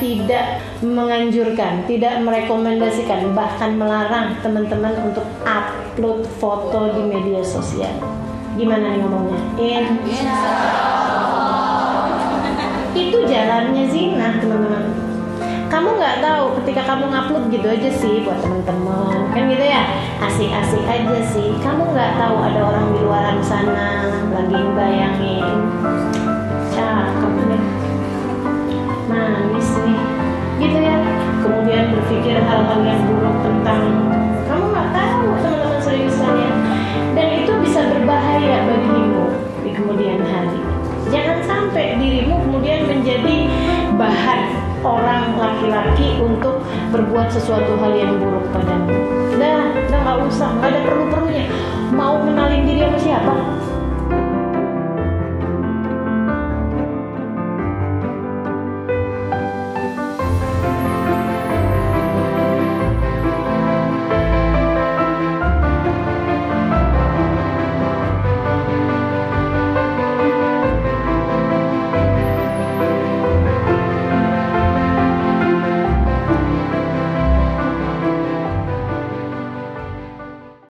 tidak menganjurkan, tidak merekomendasikan, bahkan melarang teman-teman untuk upload foto di media sosial. Gimana nih ngomongnya? Insya Itu jalannya zina, teman-teman. Kamu nggak tahu ketika kamu ngupload gitu aja sih buat teman-teman, kan gitu ya, asik-asik aja sih. Kamu nggak tahu ada orang di luar sana lagi bayangin, Kemudian berpikir hal-hal yang buruk tentang kamu nggak tahu teman-teman seriusan ya dan itu bisa berbahaya bagimu di kemudian hari. Jangan sampai dirimu kemudian menjadi bahan orang laki-laki untuk berbuat sesuatu hal yang buruk padamu. Udah nggak usah nggak ada perlu-perlunya. Mau kenalin diri sama siapa